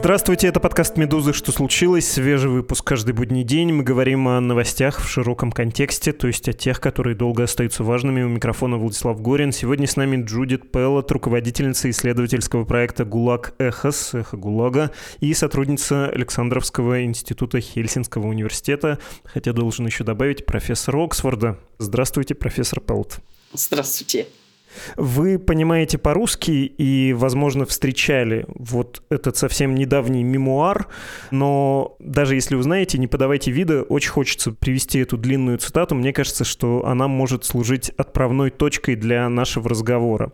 Здравствуйте, это подкаст «Медузы. Что случилось?» Свежий выпуск каждый будний день. Мы говорим о новостях в широком контексте, то есть о тех, которые долго остаются важными. У микрофона Владислав Горин. Сегодня с нами Джудит Пеллот, руководительница исследовательского проекта «ГУЛАГ Эхос», «Эхо ГУЛАГа», и сотрудница Александровского института Хельсинского университета, хотя должен еще добавить профессор Оксфорда. Здравствуйте, профессор Пеллот. Здравствуйте. Вы понимаете по-русски и, возможно, встречали вот этот совсем недавний мемуар, но даже если узнаете, не подавайте вида, очень хочется привести эту длинную цитату. Мне кажется, что она может служить отправной точкой для нашего разговора.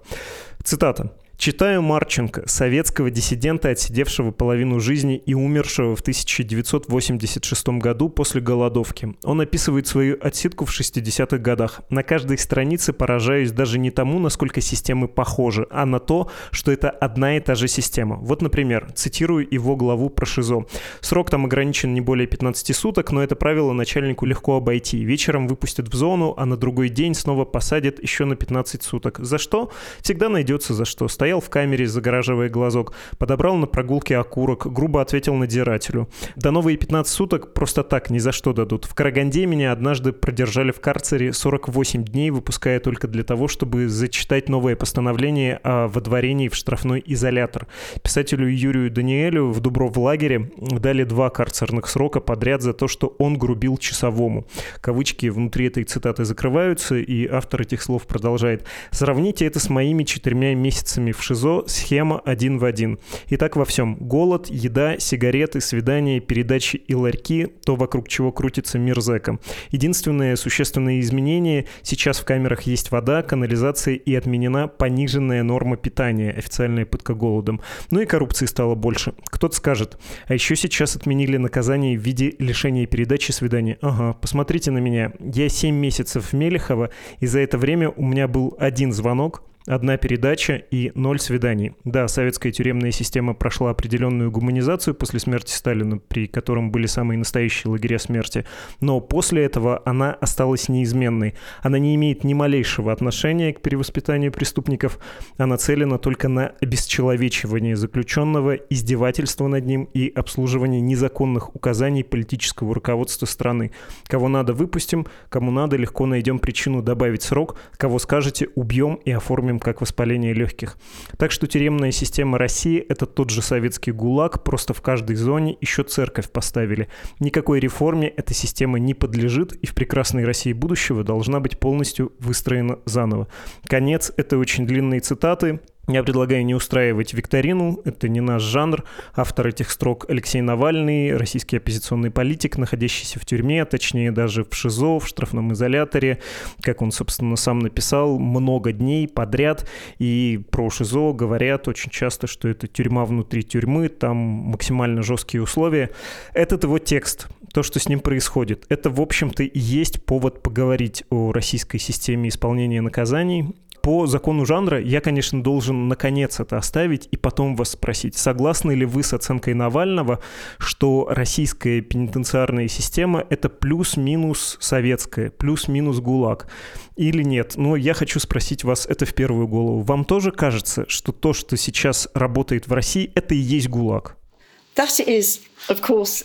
Цитата. Читаю Марченко, советского диссидента, отсидевшего половину жизни и умершего в 1986 году после голодовки. Он описывает свою отсидку в 60-х годах. На каждой странице поражаюсь даже не тому, насколько системы похожи, а на то, что это одна и та же система. Вот, например, цитирую его главу про ШИЗО. Срок там ограничен не более 15 суток, но это правило начальнику легко обойти. Вечером выпустят в зону, а на другой день снова посадят еще на 15 суток. За что? Всегда найдется за что стоял в камере, загораживая глазок, подобрал на прогулке окурок, грубо ответил надзирателю. До новые 15 суток просто так ни за что дадут. В Караганде меня однажды продержали в карцере 48 дней, выпуская только для того, чтобы зачитать новое постановление о водворении в штрафной изолятор. Писателю Юрию Даниэлю в Дубров лагере дали два карцерных срока подряд за то, что он грубил часовому. Кавычки внутри этой цитаты закрываются, и автор этих слов продолжает. Сравните это с моими четырьмя месяцами в ШИЗО схема один в один. И так во всем. Голод, еда, сигареты, свидания, передачи и ларьки, то, вокруг чего крутится мир зэка. Единственное существенное изменение – сейчас в камерах есть вода, канализация и отменена пониженная норма питания, официальная пытка голодом. Ну и коррупции стало больше. Кто-то скажет, а еще сейчас отменили наказание в виде лишения передачи свидания. Ага, посмотрите на меня. Я 7 месяцев в Мелехово, и за это время у меня был один звонок, Одна передача и ноль свиданий. Да, советская тюремная система прошла определенную гуманизацию после смерти Сталина, при котором были самые настоящие лагеря смерти, но после этого она осталась неизменной. Она не имеет ни малейшего отношения к перевоспитанию преступников, она нацелена только на обесчеловечивание заключенного, издевательство над ним и обслуживание незаконных указаний политического руководства страны. Кого надо выпустим, кому надо легко найдем причину добавить срок, кого скажете убьем и оформим заболеванием, как воспаление легких. Так что тюремная система России – это тот же советский ГУЛАГ, просто в каждой зоне еще церковь поставили. Никакой реформе эта система не подлежит, и в прекрасной России будущего должна быть полностью выстроена заново. Конец этой очень длинной цитаты. Я предлагаю не устраивать викторину, это не наш жанр. Автор этих строк Алексей Навальный, российский оппозиционный политик, находящийся в тюрьме, точнее даже в ШИЗО, в штрафном изоляторе, как он, собственно, сам написал, много дней подряд. И про ШИЗО говорят очень часто, что это тюрьма внутри тюрьмы, там максимально жесткие условия. Этот его текст, то, что с ним происходит, это, в общем-то, и есть повод поговорить о российской системе исполнения наказаний, по закону жанра я, конечно, должен наконец это оставить и потом вас спросить, согласны ли вы с оценкой Навального, что российская пенитенциарная система — это плюс-минус советская, плюс-минус ГУЛАГ или нет? Но я хочу спросить вас это в первую голову. Вам тоже кажется, что то, что сейчас работает в России, это и есть ГУЛАГ?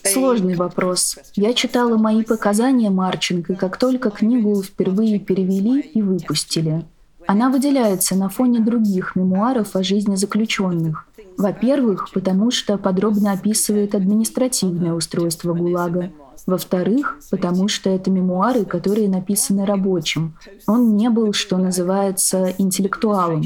Сложный вопрос. Я читала мои показания Марченко, как только книгу впервые перевели и выпустили. Она выделяется на фоне других мемуаров о жизни заключенных. Во-первых, потому что подробно описывает административное устройство ГУЛАГа. Во-вторых, потому что это мемуары, которые написаны рабочим. Он не был, что называется, интеллектуалом.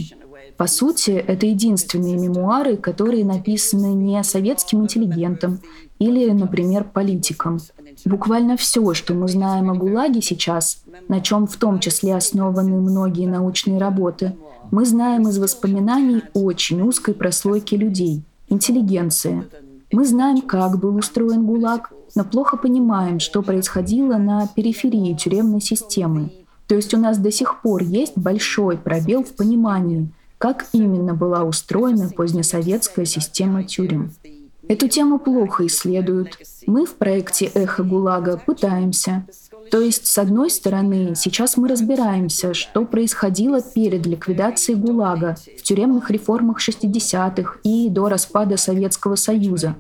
По сути, это единственные мемуары, которые написаны не советским интеллигентом или, например, политиком. Буквально все, что мы знаем о ГУЛАГе сейчас, на чем в том числе основаны многие научные работы, мы знаем из воспоминаний очень узкой прослойки людей, интеллигенции. Мы знаем, как был устроен ГУЛАГ, но плохо понимаем, что происходило на периферии тюремной системы. То есть у нас до сих пор есть большой пробел в понимании, как именно была устроена позднесоветская система тюрем. Эту тему плохо исследуют. Мы в проекте «Эхо ГУЛАГа» пытаемся. То есть, с одной стороны, сейчас мы разбираемся, что происходило перед ликвидацией ГУЛАГа в тюремных реформах 60-х и до распада Советского Союза.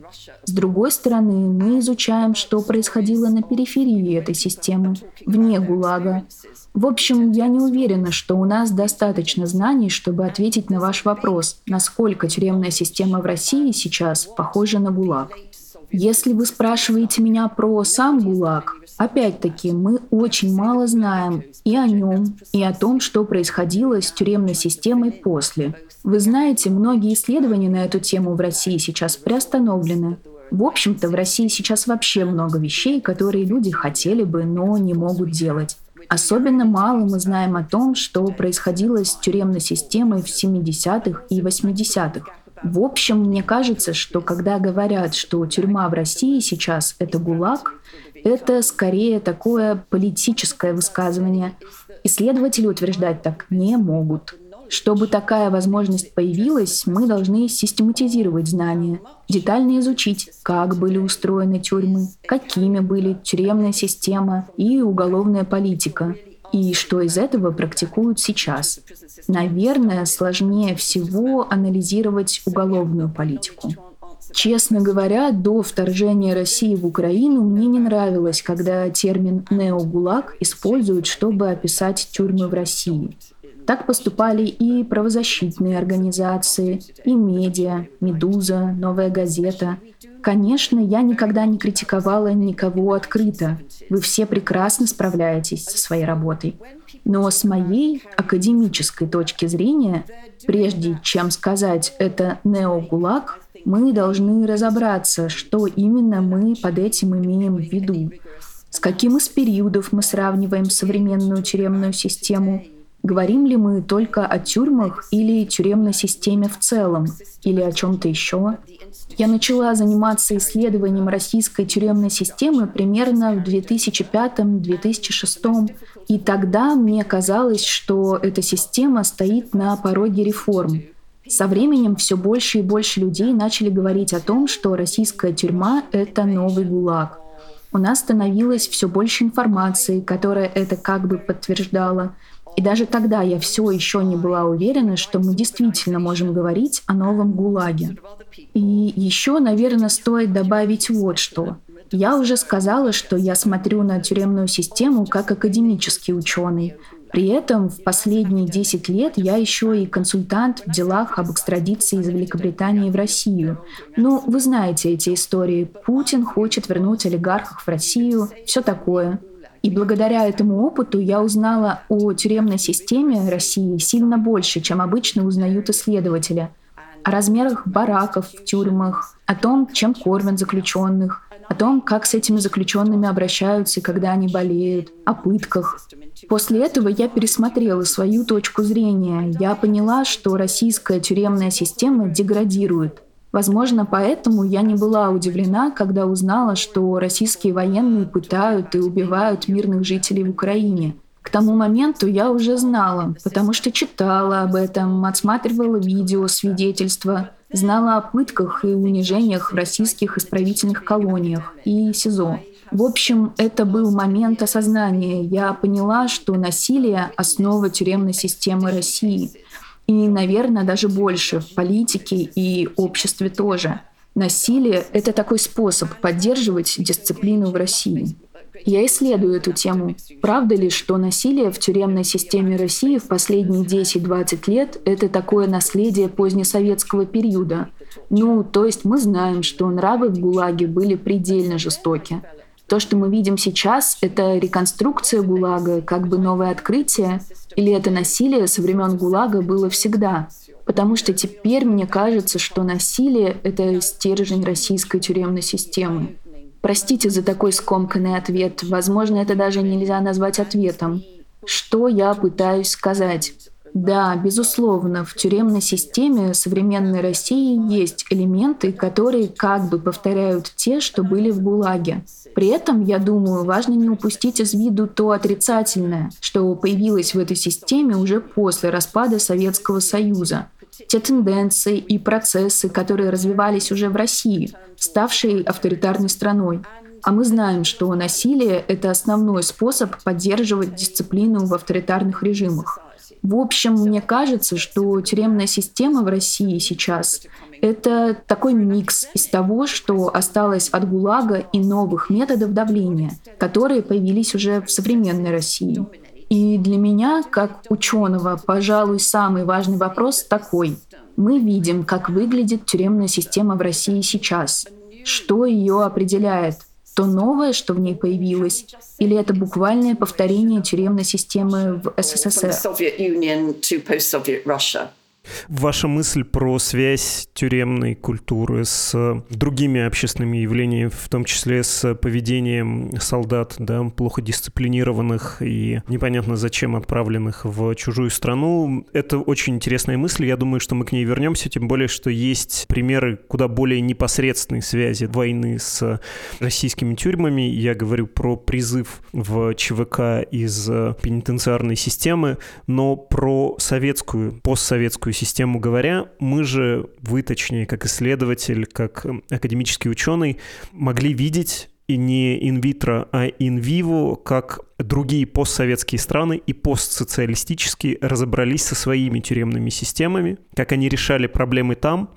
С другой стороны, мы изучаем, что происходило на периферии этой системы, вне ГУЛАГа. В общем, я не уверена, что у нас достаточно знаний, чтобы ответить на ваш вопрос, насколько тюремная система в России сейчас похожа на ГУЛАГ. Если вы спрашиваете меня про сам ГУЛАГ, опять-таки мы очень мало знаем и о нем, и о том, что происходило с тюремной системой после. Вы знаете, многие исследования на эту тему в России сейчас приостановлены. В общем-то, в России сейчас вообще много вещей, которые люди хотели бы, но не могут делать. Особенно мало мы знаем о том, что происходило с тюремной системой в 70-х и 80-х. В общем, мне кажется, что когда говорят, что тюрьма в России сейчас — это ГУЛАГ, это скорее такое политическое высказывание. Исследователи утверждать так не могут. Чтобы такая возможность появилась, мы должны систематизировать знания, детально изучить, как были устроены тюрьмы, какими были тюремная система и уголовная политика, и что из этого практикуют сейчас. Наверное, сложнее всего анализировать уголовную политику. Честно говоря, до вторжения России в Украину мне не нравилось, когда термин «неогулаг» используют, чтобы описать тюрьмы в России. Так поступали и правозащитные организации, и медиа, «Медуза», «Новая газета». Конечно, я никогда не критиковала никого открыто. Вы все прекрасно справляетесь со своей работой. Но с моей академической точки зрения, прежде чем сказать «это неогулаг», мы должны разобраться, что именно мы под этим имеем в виду. С каким из периодов мы сравниваем современную тюремную систему – Говорим ли мы только о тюрьмах или тюремной системе в целом, или о чем-то еще? Я начала заниматься исследованием российской тюремной системы примерно в 2005-2006, и тогда мне казалось, что эта система стоит на пороге реформ. Со временем все больше и больше людей начали говорить о том, что российская тюрьма — это новый ГУЛАГ. У нас становилось все больше информации, которая это как бы подтверждала — и даже тогда я все еще не была уверена, что мы действительно можем говорить о новом ГУЛАГе. И еще, наверное, стоит добавить вот что. Я уже сказала, что я смотрю на тюремную систему как академический ученый. При этом в последние 10 лет я еще и консультант в делах об экстрадиции из Великобритании в Россию. Ну, вы знаете эти истории. Путин хочет вернуть олигархов в Россию, все такое. И благодаря этому опыту я узнала о тюремной системе России сильно больше, чем обычно узнают исследователи. О размерах бараков в тюрьмах, о том, чем кормят заключенных, о том, как с этими заключенными обращаются, когда они болеют, о пытках. После этого я пересмотрела свою точку зрения. Я поняла, что российская тюремная система деградирует. Возможно, поэтому я не была удивлена, когда узнала, что российские военные пытают и убивают мирных жителей в Украине. К тому моменту я уже знала, потому что читала об этом, отсматривала видео, свидетельства, знала о пытках и унижениях в российских исправительных колониях и СИЗО. В общем, это был момент осознания. Я поняла, что насилие — основа тюремной системы России — и, наверное, даже больше в политике и обществе тоже. Насилие — это такой способ поддерживать дисциплину в России. Я исследую эту тему. Правда ли, что насилие в тюремной системе России в последние 10-20 лет — это такое наследие позднесоветского периода? Ну, то есть мы знаем, что нравы в ГУЛАГе были предельно жестоки. То, что мы видим сейчас, это реконструкция ГУЛАГа, как бы новое открытие, или это насилие со времен ГУЛАГа было всегда? Потому что теперь мне кажется, что насилие — это стержень российской тюремной системы. Простите за такой скомканный ответ. Возможно, это даже нельзя назвать ответом. Что я пытаюсь сказать? Да, безусловно, в тюремной системе современной России есть элементы, которые как бы повторяют те, что были в ГУЛАГе. При этом, я думаю, важно не упустить из виду то отрицательное, что появилось в этой системе уже после распада Советского Союза. Те тенденции и процессы, которые развивались уже в России, ставшей авторитарной страной. А мы знаем, что насилие — это основной способ поддерживать дисциплину в авторитарных режимах. В общем, мне кажется, что тюремная система в России сейчас — это такой микс из того, что осталось от ГУЛАГа и новых методов давления, которые появились уже в современной России. И для меня, как ученого, пожалуй, самый важный вопрос такой. Мы видим, как выглядит тюремная система в России сейчас, что ее определяет, то новое, что в ней появилось, или это буквальное повторение тюремной системы в СССР? Ваша мысль про связь тюремной культуры с другими общественными явлениями, в том числе с поведением солдат, да, плохо дисциплинированных и непонятно зачем отправленных в чужую страну, это очень интересная мысль. Я думаю, что мы к ней вернемся, тем более, что есть примеры куда более непосредственной связи войны с российскими тюрьмами. Я говорю про призыв в ЧВК из пенитенциарной системы, но про советскую, постсоветскую систему говоря, мы же, вы точнее, как исследователь, как академический ученый, могли видеть и не инвитро, а инвиво, как другие постсоветские страны и постсоциалистические разобрались со своими тюремными системами, как они решали проблемы там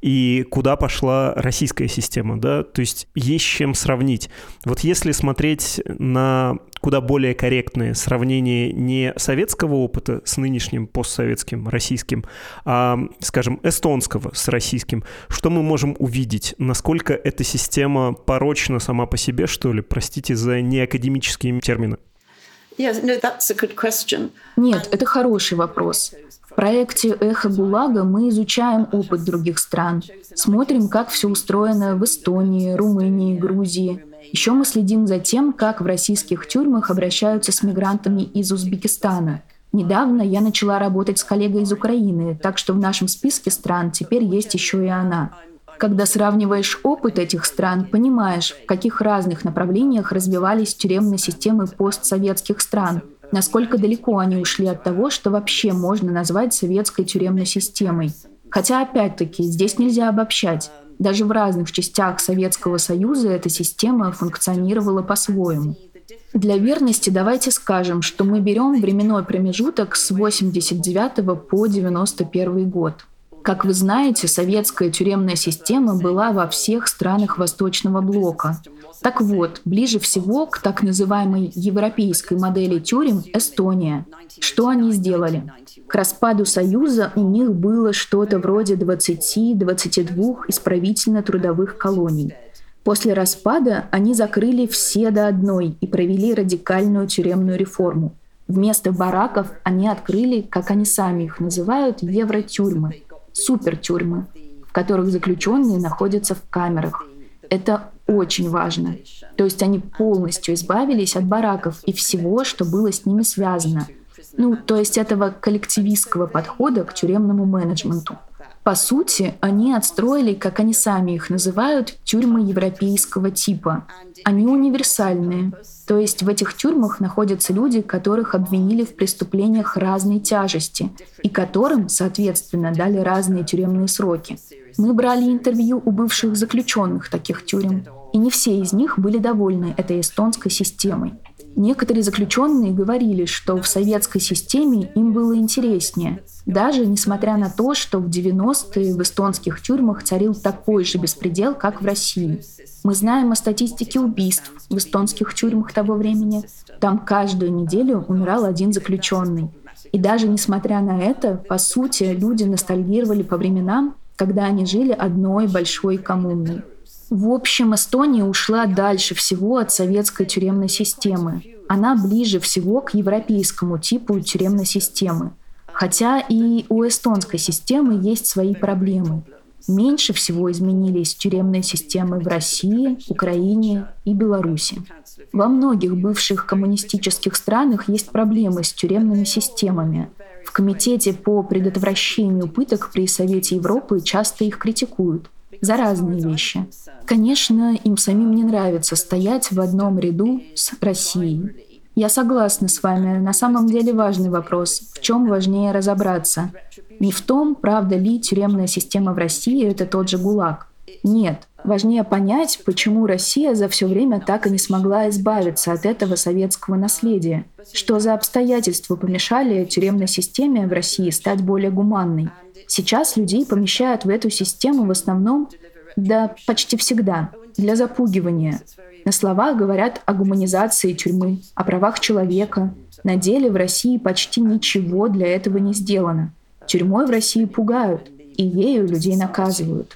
и куда пошла российская система, да, то есть есть чем сравнить. Вот если смотреть на куда более корректное сравнение не советского опыта с нынешним постсоветским российским, а, скажем, эстонского с российским, что мы можем увидеть? Насколько эта система порочна сама по себе, что ли? Простите за неакадемические термины. Нет, это хороший вопрос. В проекте «Эхо ГУЛАГа» мы изучаем опыт других стран, смотрим, как все устроено в Эстонии, Румынии, Грузии. Еще мы следим за тем, как в российских тюрьмах обращаются с мигрантами из Узбекистана. Недавно я начала работать с коллегой из Украины, так что в нашем списке стран теперь есть еще и она. Когда сравниваешь опыт этих стран, понимаешь, в каких разных направлениях развивались тюремные системы постсоветских стран, насколько далеко они ушли от того, что вообще можно назвать советской тюремной системой. Хотя, опять-таки, здесь нельзя обобщать. Даже в разных частях Советского Союза эта система функционировала по-своему. Для верности давайте скажем, что мы берем временной промежуток с 89 по 91 год – как вы знаете, советская тюремная система была во всех странах Восточного блока. Так вот, ближе всего к так называемой европейской модели тюрем Эстония. Что они сделали? К распаду Союза у них было что-то вроде 20-22 исправительно-трудовых колоний. После распада они закрыли все до одной и провели радикальную тюремную реформу. Вместо бараков они открыли, как они сами их называют, евротюрьмы – супертюрьмы, в которых заключенные находятся в камерах. Это очень важно. То есть они полностью избавились от бараков и всего, что было с ними связано. Ну, то есть этого коллективистского подхода к тюремному менеджменту. По сути, они отстроили, как они сами их называют, тюрьмы европейского типа. Они универсальные. То есть в этих тюрьмах находятся люди, которых обвинили в преступлениях разной тяжести и которым, соответственно, дали разные тюремные сроки. Мы брали интервью у бывших заключенных таких тюрем, и не все из них были довольны этой эстонской системой. Некоторые заключенные говорили, что в советской системе им было интереснее, даже несмотря на то, что в 90-е в эстонских тюрьмах царил такой же беспредел, как в России. Мы знаем о статистике убийств в эстонских тюрьмах того времени. Там каждую неделю умирал один заключенный. И даже несмотря на это, по сути, люди ностальгировали по временам, когда они жили одной большой коммуной. В общем, Эстония ушла дальше всего от советской тюремной системы. Она ближе всего к европейскому типу тюремной системы. Хотя и у эстонской системы есть свои проблемы. Меньше всего изменились тюремные системы в России, Украине и Беларуси. Во многих бывших коммунистических странах есть проблемы с тюремными системами. В Комитете по предотвращению пыток при Совете Европы часто их критикуют за разные вещи. Конечно, им самим не нравится стоять в одном ряду с Россией. Я согласна с вами. На самом деле важный вопрос. В чем важнее разобраться? Не в том, правда ли тюремная система в России — это тот же ГУЛАГ. Нет, важнее понять, почему Россия за все время так и не смогла избавиться от этого советского наследия. Что за обстоятельства помешали тюремной системе в России стать более гуманной? Сейчас людей помещают в эту систему в основном, да почти всегда, для запугивания. На словах говорят о гуманизации тюрьмы, о правах человека. На деле в России почти ничего для этого не сделано. Тюрьмой в России пугают, и ею людей наказывают.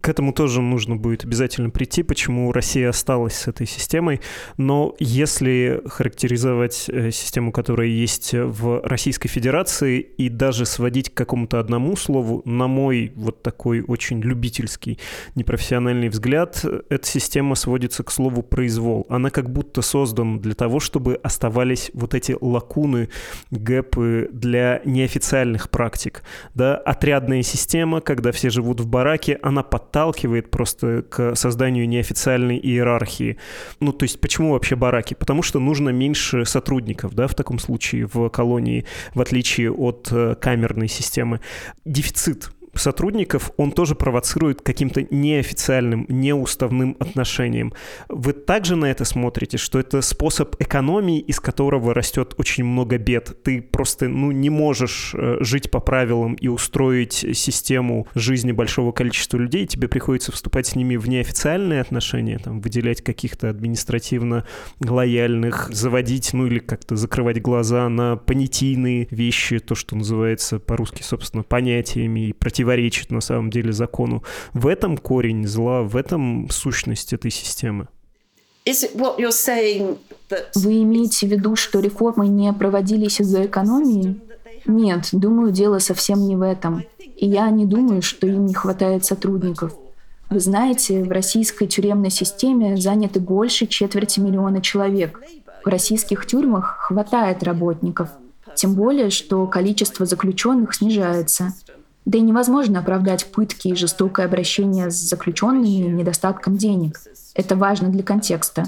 К этому тоже нужно будет обязательно прийти, почему Россия осталась с этой системой. Но если характеризовать э, систему, которая есть в Российской Федерации, и даже сводить к какому-то одному слову, на мой вот такой очень любительский, непрофессиональный взгляд, эта система сводится к слову «произвол». Она как будто создана для того, чтобы оставались вот эти лакуны, гэпы для неофициальных практик. Да? Отрядная система, когда все живут в бараке, она под подталкивает просто к созданию неофициальной иерархии. Ну, то есть почему вообще бараки? Потому что нужно меньше сотрудников, да, в таком случае в колонии, в отличие от э, камерной системы. Дефицит сотрудников, он тоже провоцирует каким-то неофициальным, неуставным отношением. Вы также на это смотрите, что это способ экономии, из которого растет очень много бед. Ты просто ну, не можешь э, жить по правилам и устроить систему жизни большого количества людей, тебе приходится вступать с ними в неофициальные отношения, там, выделять каких-то административно лояльных, заводить, ну или как-то закрывать глаза на понятийные вещи, то, что называется по-русски, собственно, понятиями и против противоречит на самом деле закону. В этом корень зла, в этом сущность этой системы. Вы имеете в виду, что реформы не проводились из-за экономии? Нет, думаю, дело совсем не в этом. И я не думаю, что им не хватает сотрудников. Вы знаете, в российской тюремной системе заняты больше четверти миллиона человек. В российских тюрьмах хватает работников. Тем более, что количество заключенных снижается. Да и невозможно оправдать пытки и жестокое обращение с заключенными недостатком денег. Это важно для контекста.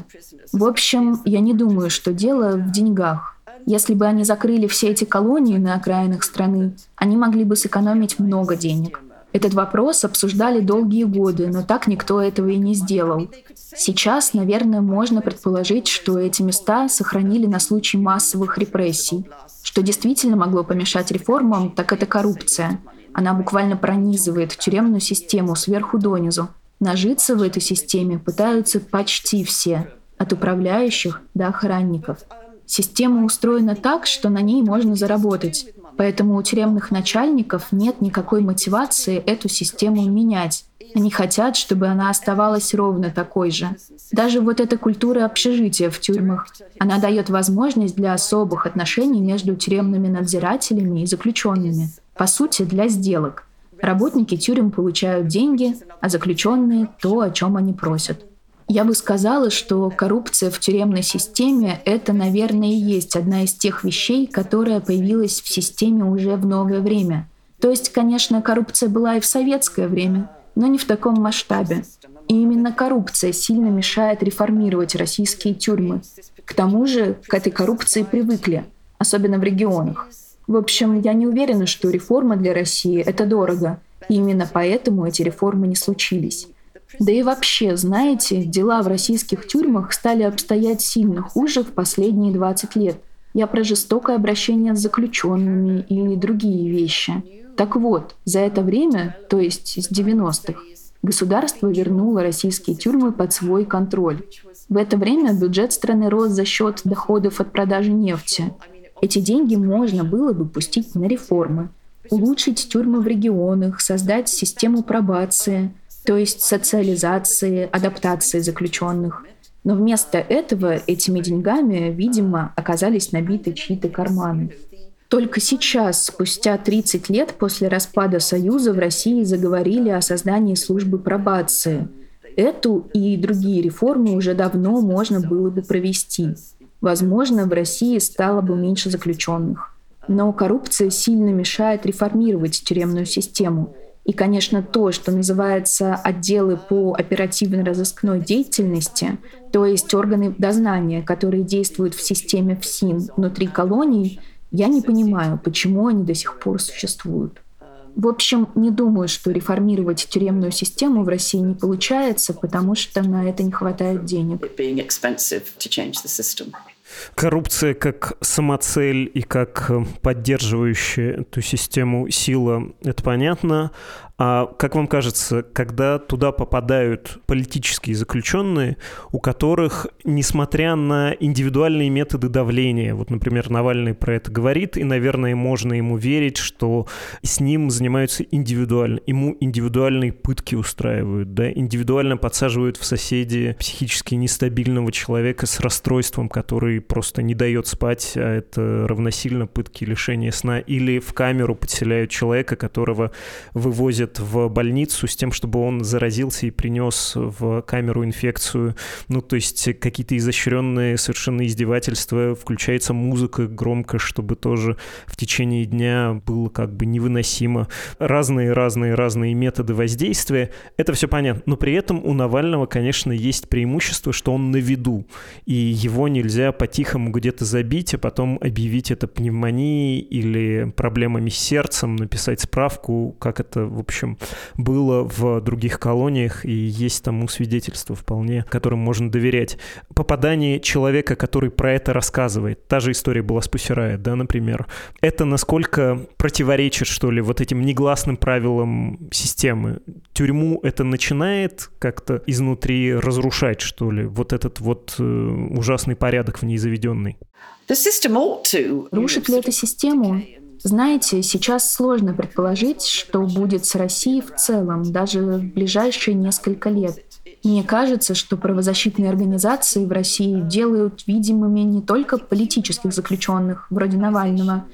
В общем, я не думаю, что дело в деньгах. Если бы они закрыли все эти колонии на окраинах страны, они могли бы сэкономить много денег. Этот вопрос обсуждали долгие годы, но так никто этого и не сделал. Сейчас, наверное, можно предположить, что эти места сохранили на случай массовых репрессий. Что действительно могло помешать реформам, так это коррупция – она буквально пронизывает тюремную систему сверху донизу. Нажиться в этой системе пытаются почти все, от управляющих до охранников. Система устроена так, что на ней можно заработать. Поэтому у тюремных начальников нет никакой мотивации эту систему менять. Они хотят, чтобы она оставалась ровно такой же. Даже вот эта культура общежития в тюрьмах, она дает возможность для особых отношений между тюремными надзирателями и заключенными – по сути, для сделок. Работники тюрем получают деньги, а заключенные – то, о чем они просят. Я бы сказала, что коррупция в тюремной системе – это, наверное, и есть одна из тех вещей, которая появилась в системе уже в новое время. То есть, конечно, коррупция была и в советское время, но не в таком масштабе. И именно коррупция сильно мешает реформировать российские тюрьмы. К тому же к этой коррупции привыкли, особенно в регионах. В общем, я не уверена, что реформа для России — это дорого. И именно поэтому эти реформы не случились. Да и вообще, знаете, дела в российских тюрьмах стали обстоять сильно хуже в последние 20 лет. Я про жестокое обращение с заключенными и другие вещи. Так вот, за это время, то есть с 90-х, государство вернуло российские тюрьмы под свой контроль. В это время бюджет страны рос за счет доходов от продажи нефти. Эти деньги можно было бы пустить на реформы, улучшить тюрьмы в регионах, создать систему пробации, то есть социализации, адаптации заключенных. Но вместо этого этими деньгами, видимо, оказались набиты чьи-то карманы. Только сейчас, спустя 30 лет после распада Союза, в России заговорили о создании службы пробации. Эту и другие реформы уже давно можно было бы провести. Возможно, в России стало бы меньше заключенных. Но коррупция сильно мешает реформировать тюремную систему. И, конечно, то, что называется отделы по оперативно-розыскной деятельности, то есть органы дознания, которые действуют в системе ФСИН внутри колоний, я не понимаю, почему они до сих пор существуют. В общем, не думаю, что реформировать тюремную систему в России не получается, потому что на это не хватает денег. Коррупция как самоцель и как поддерживающая эту систему сила, это понятно. А как вам кажется, когда туда попадают политические заключенные, у которых, несмотря на индивидуальные методы давления, вот, например, Навальный про это говорит, и, наверное, можно ему верить, что с ним занимаются индивидуально, ему индивидуальные пытки устраивают, да, индивидуально подсаживают в соседи психически нестабильного человека с расстройством, который просто не дает спать, а это равносильно пытки лишения сна, или в камеру подселяют человека, которого вывозят привозят в больницу с тем, чтобы он заразился и принес в камеру инфекцию. Ну, то есть какие-то изощренные совершенно издевательства, включается музыка громко, чтобы тоже в течение дня было как бы невыносимо. Разные-разные-разные методы воздействия. Это все понятно. Но при этом у Навального, конечно, есть преимущество, что он на виду, и его нельзя по-тихому где-то забить, а потом объявить это пневмонией или проблемами с сердцем, написать справку, как это, в общем, общем, было в других колониях, и есть тому свидетельство вполне, которым можно доверять. Попадание человека, который про это рассказывает, та же история была с Пусирает, да, например, это насколько противоречит, что ли, вот этим негласным правилам системы. Тюрьму это начинает как-то изнутри разрушать, что ли, вот этот вот э, ужасный порядок в ней заведенный. Рушит ли это систему? Знаете, сейчас сложно предположить, что будет с Россией в целом, даже в ближайшие несколько лет. Мне кажется, что правозащитные организации в России делают видимыми не только политических заключенных, вроде Навального.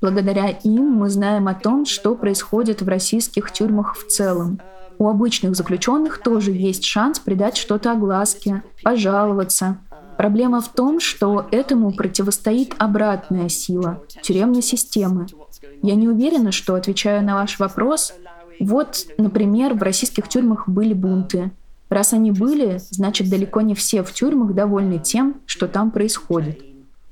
Благодаря им мы знаем о том, что происходит в российских тюрьмах в целом. У обычных заключенных тоже есть шанс придать что-то огласке, пожаловаться. Проблема в том, что этому противостоит обратная сила — тюремной системы. Я не уверена, что отвечаю на ваш вопрос. Вот, например, в российских тюрьмах были бунты. Раз они были, значит, далеко не все в тюрьмах довольны тем, что там происходит.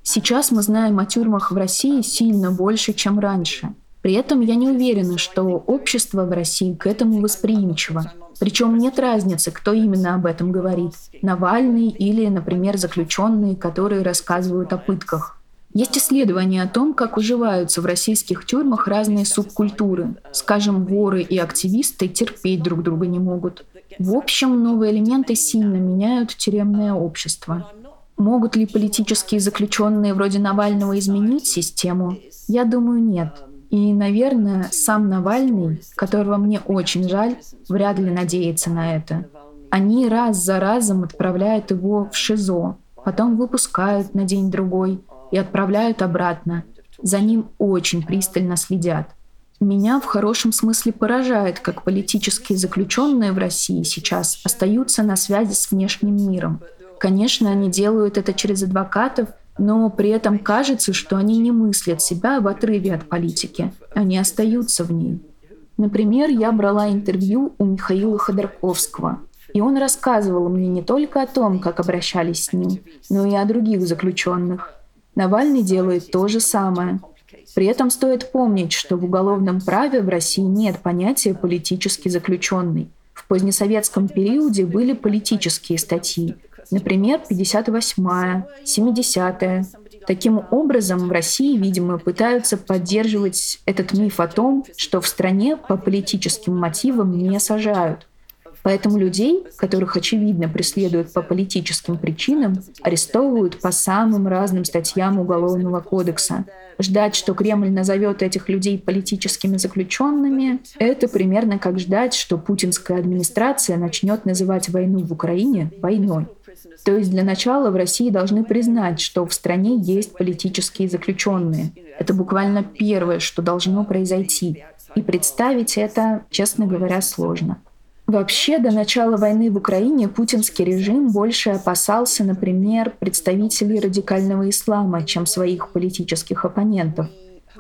Сейчас мы знаем о тюрьмах в России сильно больше, чем раньше. При этом я не уверена, что общество в России к этому восприимчиво. Причем нет разницы, кто именно об этом говорит. Навальный или, например, заключенные, которые рассказывают о пытках. Есть исследования о том, как уживаются в российских тюрьмах разные субкультуры. Скажем, воры и активисты терпеть друг друга не могут. В общем, новые элементы сильно меняют тюремное общество. Могут ли политические заключенные вроде Навального изменить систему? Я думаю, нет. И, наверное, сам Навальный, которого мне очень жаль, вряд ли надеется на это. Они раз за разом отправляют его в ШИЗО, потом выпускают на день-другой и отправляют обратно. За ним очень пристально следят. Меня в хорошем смысле поражает, как политические заключенные в России сейчас остаются на связи с внешним миром. Конечно, они делают это через адвокатов – но при этом кажется, что они не мыслят себя в отрыве от политики, они остаются в ней. Например, я брала интервью у Михаила Ходорковского, и он рассказывал мне не только о том, как обращались с ним, но и о других заключенных. Навальный делает то же самое. При этом стоит помнить, что в уголовном праве в России нет понятия «политический заключенный». В позднесоветском периоде были политические статьи, Например, 58-я, 70-я. Таким образом, в России, видимо, пытаются поддерживать этот миф о том, что в стране по политическим мотивам не сажают. Поэтому людей, которых очевидно преследуют по политическим причинам, арестовывают по самым разным статьям Уголовного кодекса. Ждать, что Кремль назовет этих людей политическими заключенными, это примерно как ждать, что путинская администрация начнет называть войну в Украине войной. То есть для начала в России должны признать, что в стране есть политические заключенные. Это буквально первое, что должно произойти. И представить это, честно говоря, сложно. Вообще, до начала войны в Украине путинский режим больше опасался, например, представителей радикального ислама, чем своих политических оппонентов.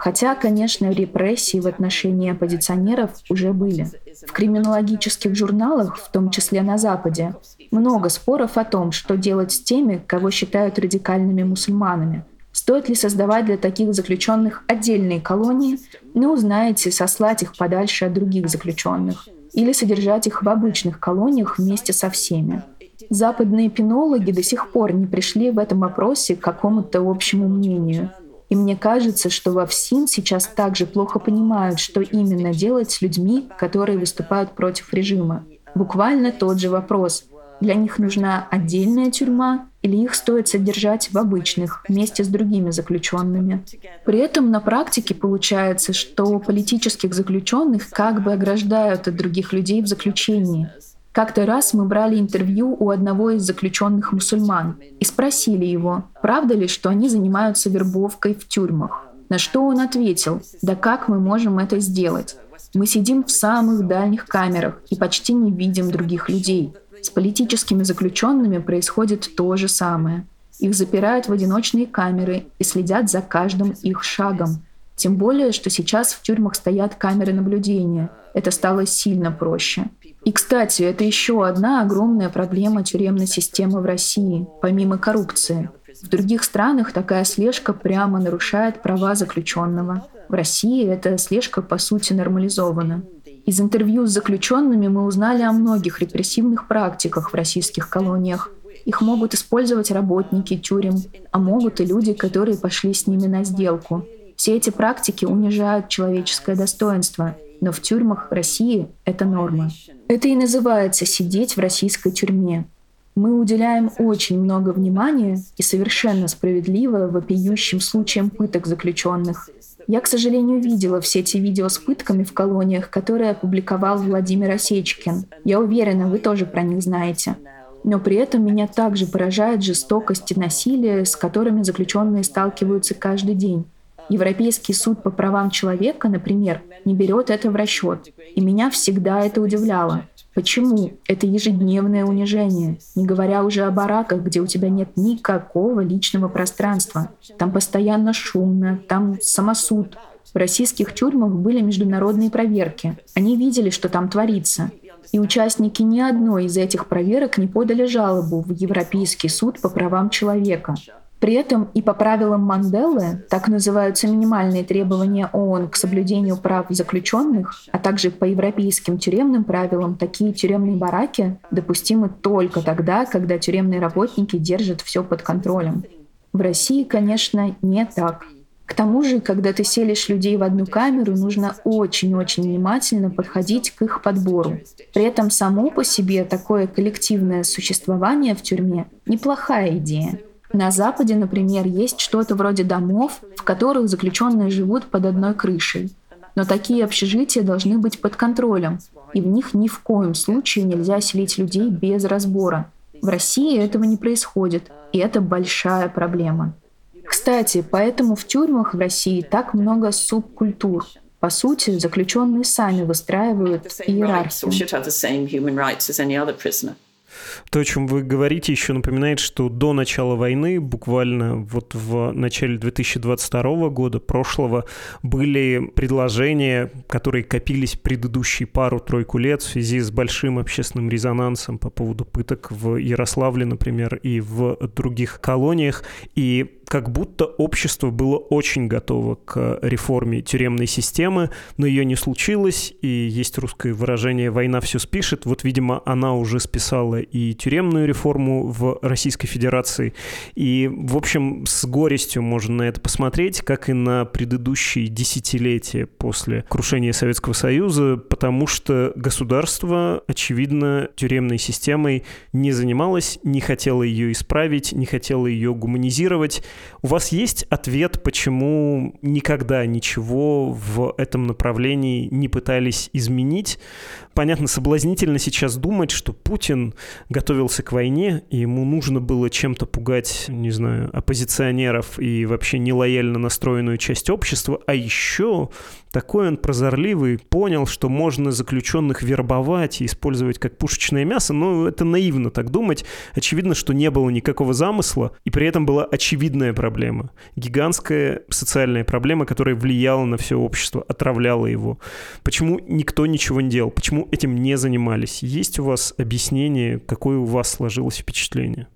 Хотя, конечно, репрессии в отношении оппозиционеров уже были. В криминологических журналах, в том числе на Западе, много споров о том, что делать с теми, кого считают радикальными мусульманами. Стоит ли создавать для таких заключенных отдельные колонии, не узнаете, сослать их подальше от других заключенных или содержать их в обычных колониях вместе со всеми. Западные пенологи до сих пор не пришли в этом вопросе к какому-то общему мнению. И мне кажется, что во ФСИН сейчас также плохо понимают, что именно делать с людьми, которые выступают против режима. Буквально тот же вопрос. Для них нужна отдельная тюрьма или их стоит содержать в обычных, вместе с другими заключенными. При этом на практике получается, что политических заключенных как бы ограждают от других людей в заключении. Как-то раз мы брали интервью у одного из заключенных мусульман и спросили его, правда ли, что они занимаются вербовкой в тюрьмах. На что он ответил, да как мы можем это сделать? Мы сидим в самых дальних камерах и почти не видим других людей. С политическими заключенными происходит то же самое. Их запирают в одиночные камеры и следят за каждым их шагом. Тем более, что сейчас в тюрьмах стоят камеры наблюдения. Это стало сильно проще. И, кстати, это еще одна огромная проблема тюремной системы в России, помимо коррупции. В других странах такая слежка прямо нарушает права заключенного. В России эта слежка, по сути, нормализована. Из интервью с заключенными мы узнали о многих репрессивных практиках в российских колониях. Их могут использовать работники тюрем, а могут и люди, которые пошли с ними на сделку. Все эти практики унижают человеческое достоинство, но в тюрьмах России это норма. Это и называется сидеть в российской тюрьме. Мы уделяем очень много внимания и совершенно справедливо вопиющим случаям пыток заключенных – я, к сожалению, видела все эти видео с пытками в колониях, которые опубликовал Владимир Осечкин. Я уверена, вы тоже про них знаете. Но при этом меня также поражает жестокость и насилие, с которыми заключенные сталкиваются каждый день. Европейский суд по правам человека, например, не берет это в расчет. И меня всегда это удивляло. Почему? Это ежедневное унижение, не говоря уже о бараках, где у тебя нет никакого личного пространства. Там постоянно шумно, там самосуд. В российских тюрьмах были международные проверки. Они видели, что там творится. И участники ни одной из этих проверок не подали жалобу в Европейский суд по правам человека. При этом и по правилам Манделы, так называются минимальные требования ООН к соблюдению прав заключенных, а также по европейским тюремным правилам, такие тюремные бараки допустимы только тогда, когда тюремные работники держат все под контролем. В России, конечно, не так. К тому же, когда ты селишь людей в одну камеру, нужно очень-очень внимательно подходить к их подбору. При этом само по себе такое коллективное существование в тюрьме – неплохая идея. На Западе, например, есть что-то вроде домов, в которых заключенные живут под одной крышей. Но такие общежития должны быть под контролем, и в них ни в коем случае нельзя селить людей без разбора. В России этого не происходит, и это большая проблема. Кстати, поэтому в тюрьмах в России так много субкультур. По сути, заключенные сами выстраивают иерархию. То, о чем вы говорите, еще напоминает, что до начала войны, буквально вот в начале 2022 года, прошлого, были предложения, которые копились предыдущие пару-тройку лет в связи с большим общественным резонансом по поводу пыток в Ярославле, например, и в других колониях. И как будто общество было очень готово к реформе тюремной системы, но ее не случилось, и есть русское выражение «война все спишет». Вот, видимо, она уже списала и тюремную реформу в Российской Федерации. И, в общем, с горестью можно на это посмотреть, как и на предыдущие десятилетия после крушения Советского Союза, потому что государство, очевидно, тюремной системой не занималось, не хотело ее исправить, не хотело ее гуманизировать, у вас есть ответ, почему никогда ничего в этом направлении не пытались изменить? Понятно, соблазнительно сейчас думать, что Путин готовился к войне, и ему нужно было чем-то пугать, не знаю, оппозиционеров и вообще нелояльно настроенную часть общества, а еще такой он прозорливый, понял, что можно заключенных вербовать и использовать как пушечное мясо, но это наивно так думать. Очевидно, что не было никакого замысла, и при этом была очевидная проблема. Гигантская социальная проблема, которая влияла на все общество, отравляла его. Почему никто ничего не делал? Почему этим не занимались? Есть у вас объяснение, какое у вас сложилось впечатление?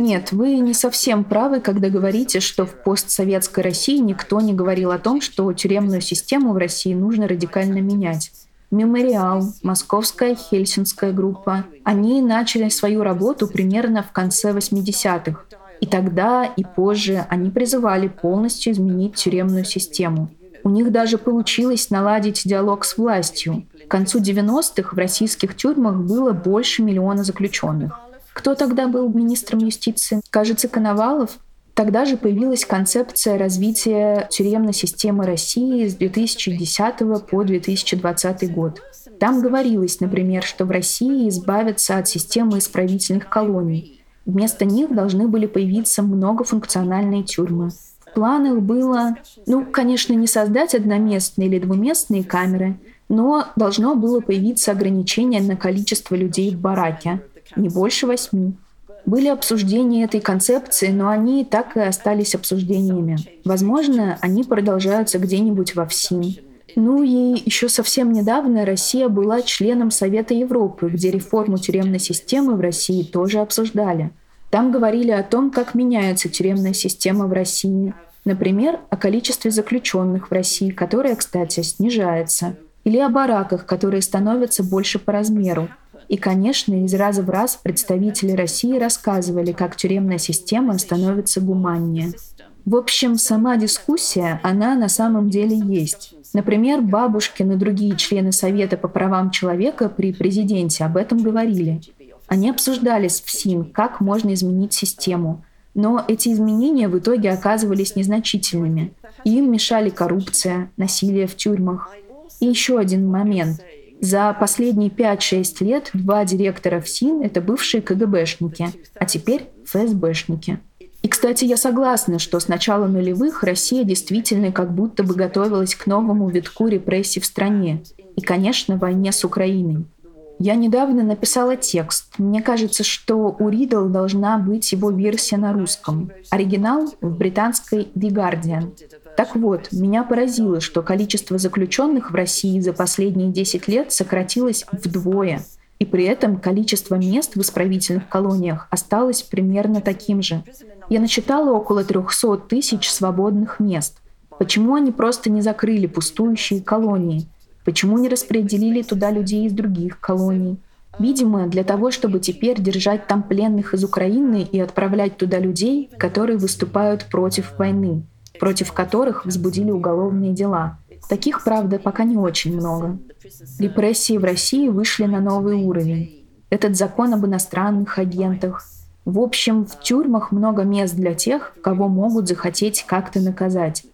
Нет, вы не совсем правы, когда говорите, что в постсоветской России никто не говорил о том, что тюремную систему в России нужно радикально менять. Мемориал, Московская Хельсинская группа. Они начали свою работу примерно в конце 80-х. И тогда, и позже они призывали полностью изменить тюремную систему. У них даже получилось наладить диалог с властью. К концу 90-х в российских тюрьмах было больше миллиона заключенных. Кто тогда был министром юстиции? Кажется, Коновалов. Тогда же появилась концепция развития тюремной системы России с 2010 по 2020 год. Там говорилось, например, что в России избавятся от системы исправительных колоний. Вместо них должны были появиться многофункциональные тюрьмы. Планах было, ну, конечно, не создать одноместные или двуместные камеры, но должно было появиться ограничение на количество людей в бараке, не больше восьми. Были обсуждения этой концепции, но они так и остались обсуждениями. Возможно, они продолжаются где-нибудь во ВСИН. Ну и еще совсем недавно Россия была членом Совета Европы, где реформу тюремной системы в России тоже обсуждали. Там говорили о том, как меняется тюремная система в России. Например, о количестве заключенных в России, которое, кстати, снижается. Или о бараках, которые становятся больше по размеру. И, конечно, из раза в раз представители России рассказывали, как тюремная система становится гуманнее. В общем, сама дискуссия, она на самом деле есть. Например, Бабушкин и другие члены Совета по правам человека при президенте об этом говорили. Они обсуждались в СИН, как можно изменить систему. Но эти изменения в итоге оказывались незначительными. Им мешали коррупция, насилие в тюрьмах. И еще один момент. За последние 5-6 лет два директора ФСИН — это бывшие КГБшники, а теперь ФСБшники. И, кстати, я согласна, что с начала нулевых Россия действительно как будто бы готовилась к новому витку репрессий в стране. И, конечно, войне с Украиной. Я недавно написала текст. Мне кажется, что у Ридл должна быть его версия на русском. Оригинал в британской The Guardian. Так вот, меня поразило, что количество заключенных в России за последние 10 лет сократилось вдвое. И при этом количество мест в исправительных колониях осталось примерно таким же. Я начитала около 300 тысяч свободных мест. Почему они просто не закрыли пустующие колонии? Почему не распределили туда людей из других колоний? Видимо, для того, чтобы теперь держать там пленных из Украины и отправлять туда людей, которые выступают против войны против которых возбудили уголовные дела. Таких, правда, пока не очень много. Репрессии в России вышли на новый уровень. Этот закон об иностранных агентах. В общем, в тюрьмах много мест для тех, кого могут захотеть как-то наказать.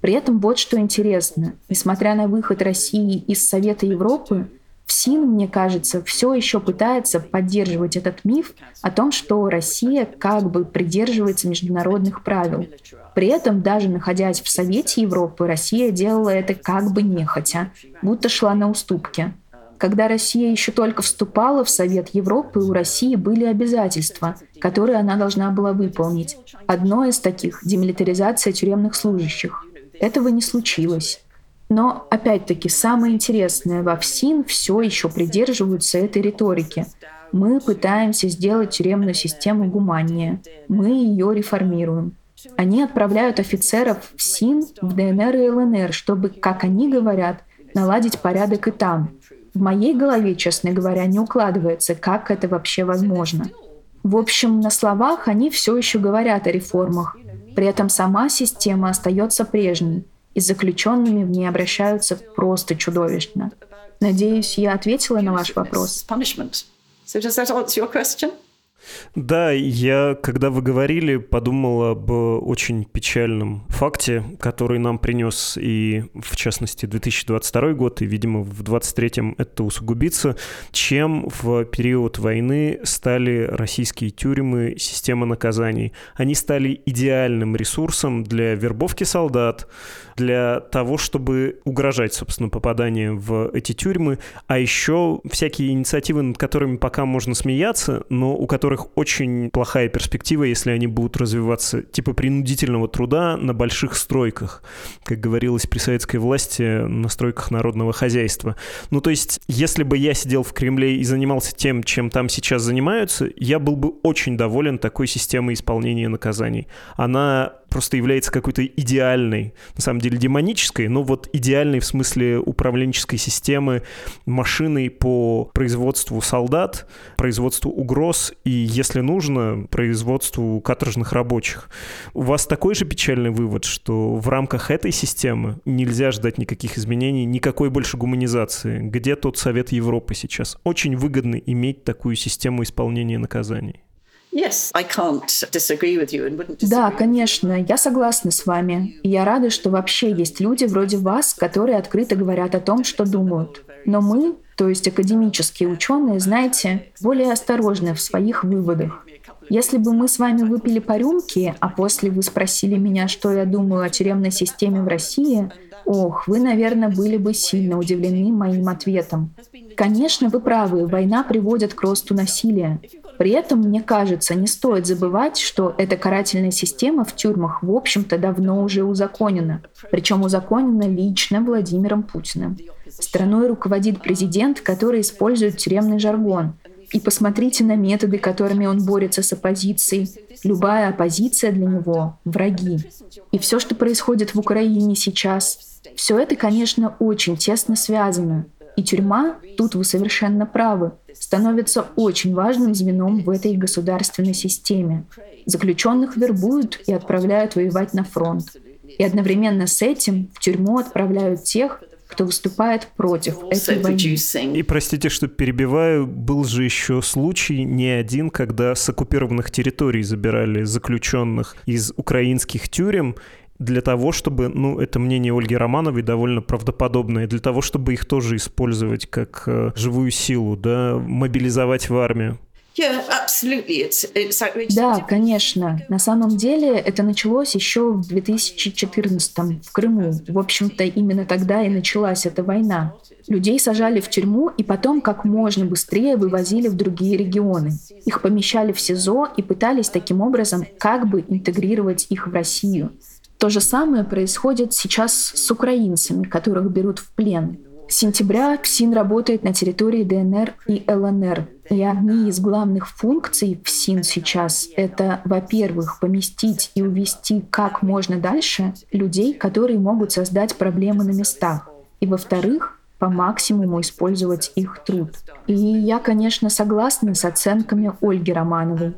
При этом вот что интересно. Несмотря на выход России из Совета Европы, ФСИН, мне кажется, все еще пытается поддерживать этот миф о том, что Россия как бы придерживается международных правил. При этом, даже находясь в Совете Европы, Россия делала это как бы нехотя, будто шла на уступки. Когда Россия еще только вступала в Совет Европы, у России были обязательства, которые она должна была выполнить. Одно из таких – демилитаризация тюремных служащих. Этого не случилось. Но, опять-таки, самое интересное, во ФСИН все еще придерживаются этой риторики. Мы пытаемся сделать тюремную систему гуманнее. Мы ее реформируем. Они отправляют офицеров в СИН, в ДНР и ЛНР, чтобы, как они говорят, наладить порядок и там. В моей голове, честно говоря, не укладывается, как это вообще возможно. В общем, на словах они все еще говорят о реформах. При этом сама система остается прежней, и заключенными в ней обращаются просто чудовищно. Надеюсь, я ответила на ваш вопрос. Да, я, когда вы говорили, подумал об очень печальном факте, который нам принес и, в частности, 2022 год, и, видимо, в 2023 это усугубится, чем в период войны стали российские тюрьмы, система наказаний. Они стали идеальным ресурсом для вербовки солдат, для того, чтобы угрожать, собственно, попаданием в эти тюрьмы, а еще всякие инициативы, над которыми пока можно смеяться, но у которых очень плохая перспектива, если они будут развиваться типа принудительного труда на больших стройках, как говорилось при советской власти, на стройках народного хозяйства. Ну, то есть, если бы я сидел в Кремле и занимался тем, чем там сейчас занимаются, я был бы очень доволен такой системой исполнения наказаний. Она просто является какой-то идеальной, на самом деле демонической, но вот идеальной в смысле управленческой системы машиной по производству солдат, производству угроз и, если нужно, производству каторжных рабочих. У вас такой же печальный вывод, что в рамках этой системы нельзя ждать никаких изменений, никакой больше гуманизации. Где тот Совет Европы сейчас? Очень выгодно иметь такую систему исполнения наказаний. Да, конечно, я согласна с вами. И я рада, что вообще есть люди вроде вас, которые открыто говорят о том, что думают. Но мы, то есть академические ученые, знаете, более осторожны в своих выводах. Если бы мы с вами выпили по рюмке, а после вы спросили меня, что я думаю о тюремной системе в России, ох, вы, наверное, были бы сильно удивлены моим ответом. Конечно, вы правы, война приводит к росту насилия. При этом, мне кажется, не стоит забывать, что эта карательная система в тюрьмах, в общем-то, давно уже узаконена. Причем узаконена лично Владимиром Путиным. Страной руководит президент, который использует тюремный жаргон. И посмотрите на методы, которыми он борется с оппозицией. Любая оппозиция для него — враги. И все, что происходит в Украине сейчас, все это, конечно, очень тесно связано. И тюрьма, тут вы совершенно правы, становится очень важным звеном в этой государственной системе. Заключенных вербуют и отправляют воевать на фронт. И одновременно с этим в тюрьму отправляют тех, кто выступает против этой войны. И простите, что перебиваю, был же еще случай не один, когда с оккупированных территорий забирали заключенных из украинских тюрем, для того, чтобы, ну, это мнение Ольги Романовой довольно правдоподобное, для того, чтобы их тоже использовать как э, живую силу, да, мобилизовать в армию. Да, конечно. На самом деле это началось еще в 2014 в Крыму. В общем-то, именно тогда и началась эта война. Людей сажали в тюрьму и потом как можно быстрее вывозили в другие регионы. Их помещали в СИЗО и пытались таким образом как бы интегрировать их в Россию. То же самое происходит сейчас с украинцами, которых берут в плен. С сентября ПСИН работает на территории ДНР и ЛНР. И одни из главных функций ПСИН сейчас — это, во-первых, поместить и увести как можно дальше людей, которые могут создать проблемы на местах. И, во-вторых, по максимуму использовать их труд. И я, конечно, согласна с оценками Ольги Романовой.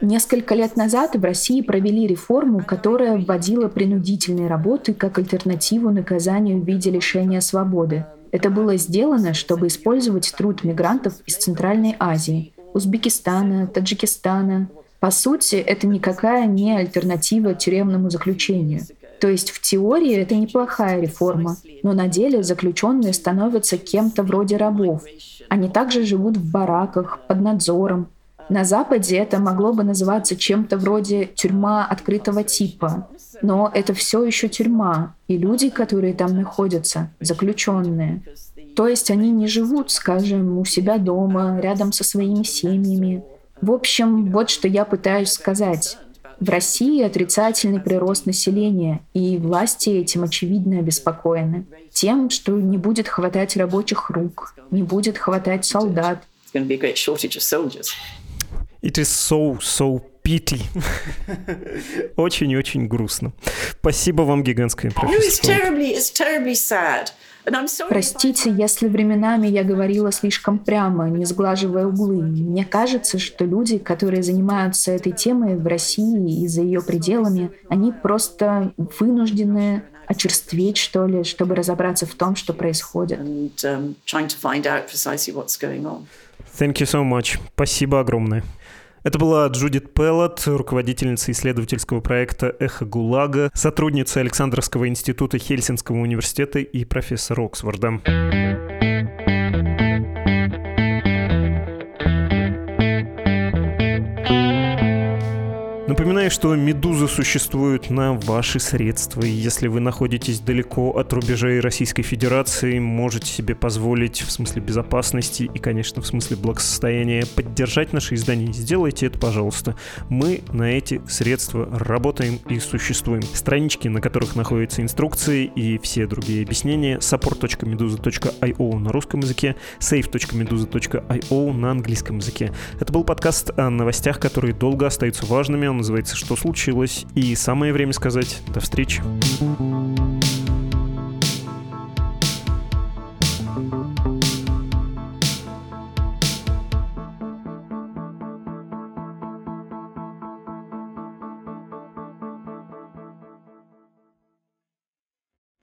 Несколько лет назад в России провели реформу, которая вводила принудительные работы как альтернативу наказанию в виде лишения свободы. Это было сделано, чтобы использовать труд мигрантов из Центральной Азии, Узбекистана, Таджикистана. По сути, это никакая не альтернатива тюремному заключению. То есть в теории это неплохая реформа, но на деле заключенные становятся кем-то вроде рабов. Они также живут в бараках, под надзором. На Западе это могло бы называться чем-то вроде тюрьма открытого типа. Но это все еще тюрьма, и люди, которые там находятся, заключенные. То есть они не живут, скажем, у себя дома, рядом со своими семьями. В общем, вот что я пытаюсь сказать. В России отрицательный прирост населения, и власти этим очевидно обеспокоены. Тем, что не будет хватать рабочих рук, не будет хватать солдат. It is so, so pity. Очень-очень грустно. Спасибо вам гигантское, профессор. Простите, если временами я говорила слишком прямо, не сглаживая углы. Мне кажется, что люди, которые занимаются этой темой в России и за ее пределами, они просто вынуждены очерстветь, что ли, чтобы разобраться в том, что происходит. Um, Thank you so much. Спасибо огромное. Это была Джудит Пеллот, руководительница исследовательского проекта «Эхо ГУЛАГа», сотрудница Александровского института Хельсинского университета и профессор Оксфорда. Напоминаю, что «Медуза» существует на ваши средства. Если вы находитесь далеко от рубежей Российской Федерации, можете себе позволить в смысле безопасности и, конечно, в смысле благосостояния поддержать наши издания. Сделайте это, пожалуйста. Мы на эти средства работаем и существуем. Странички, на которых находятся инструкции и все другие объяснения, support.meduza.io на русском языке, save.meduza.io на английском языке. Это был подкаст о новостях, которые долго остаются важными. Он называется оказывается, что случилось. И самое время сказать до встречи.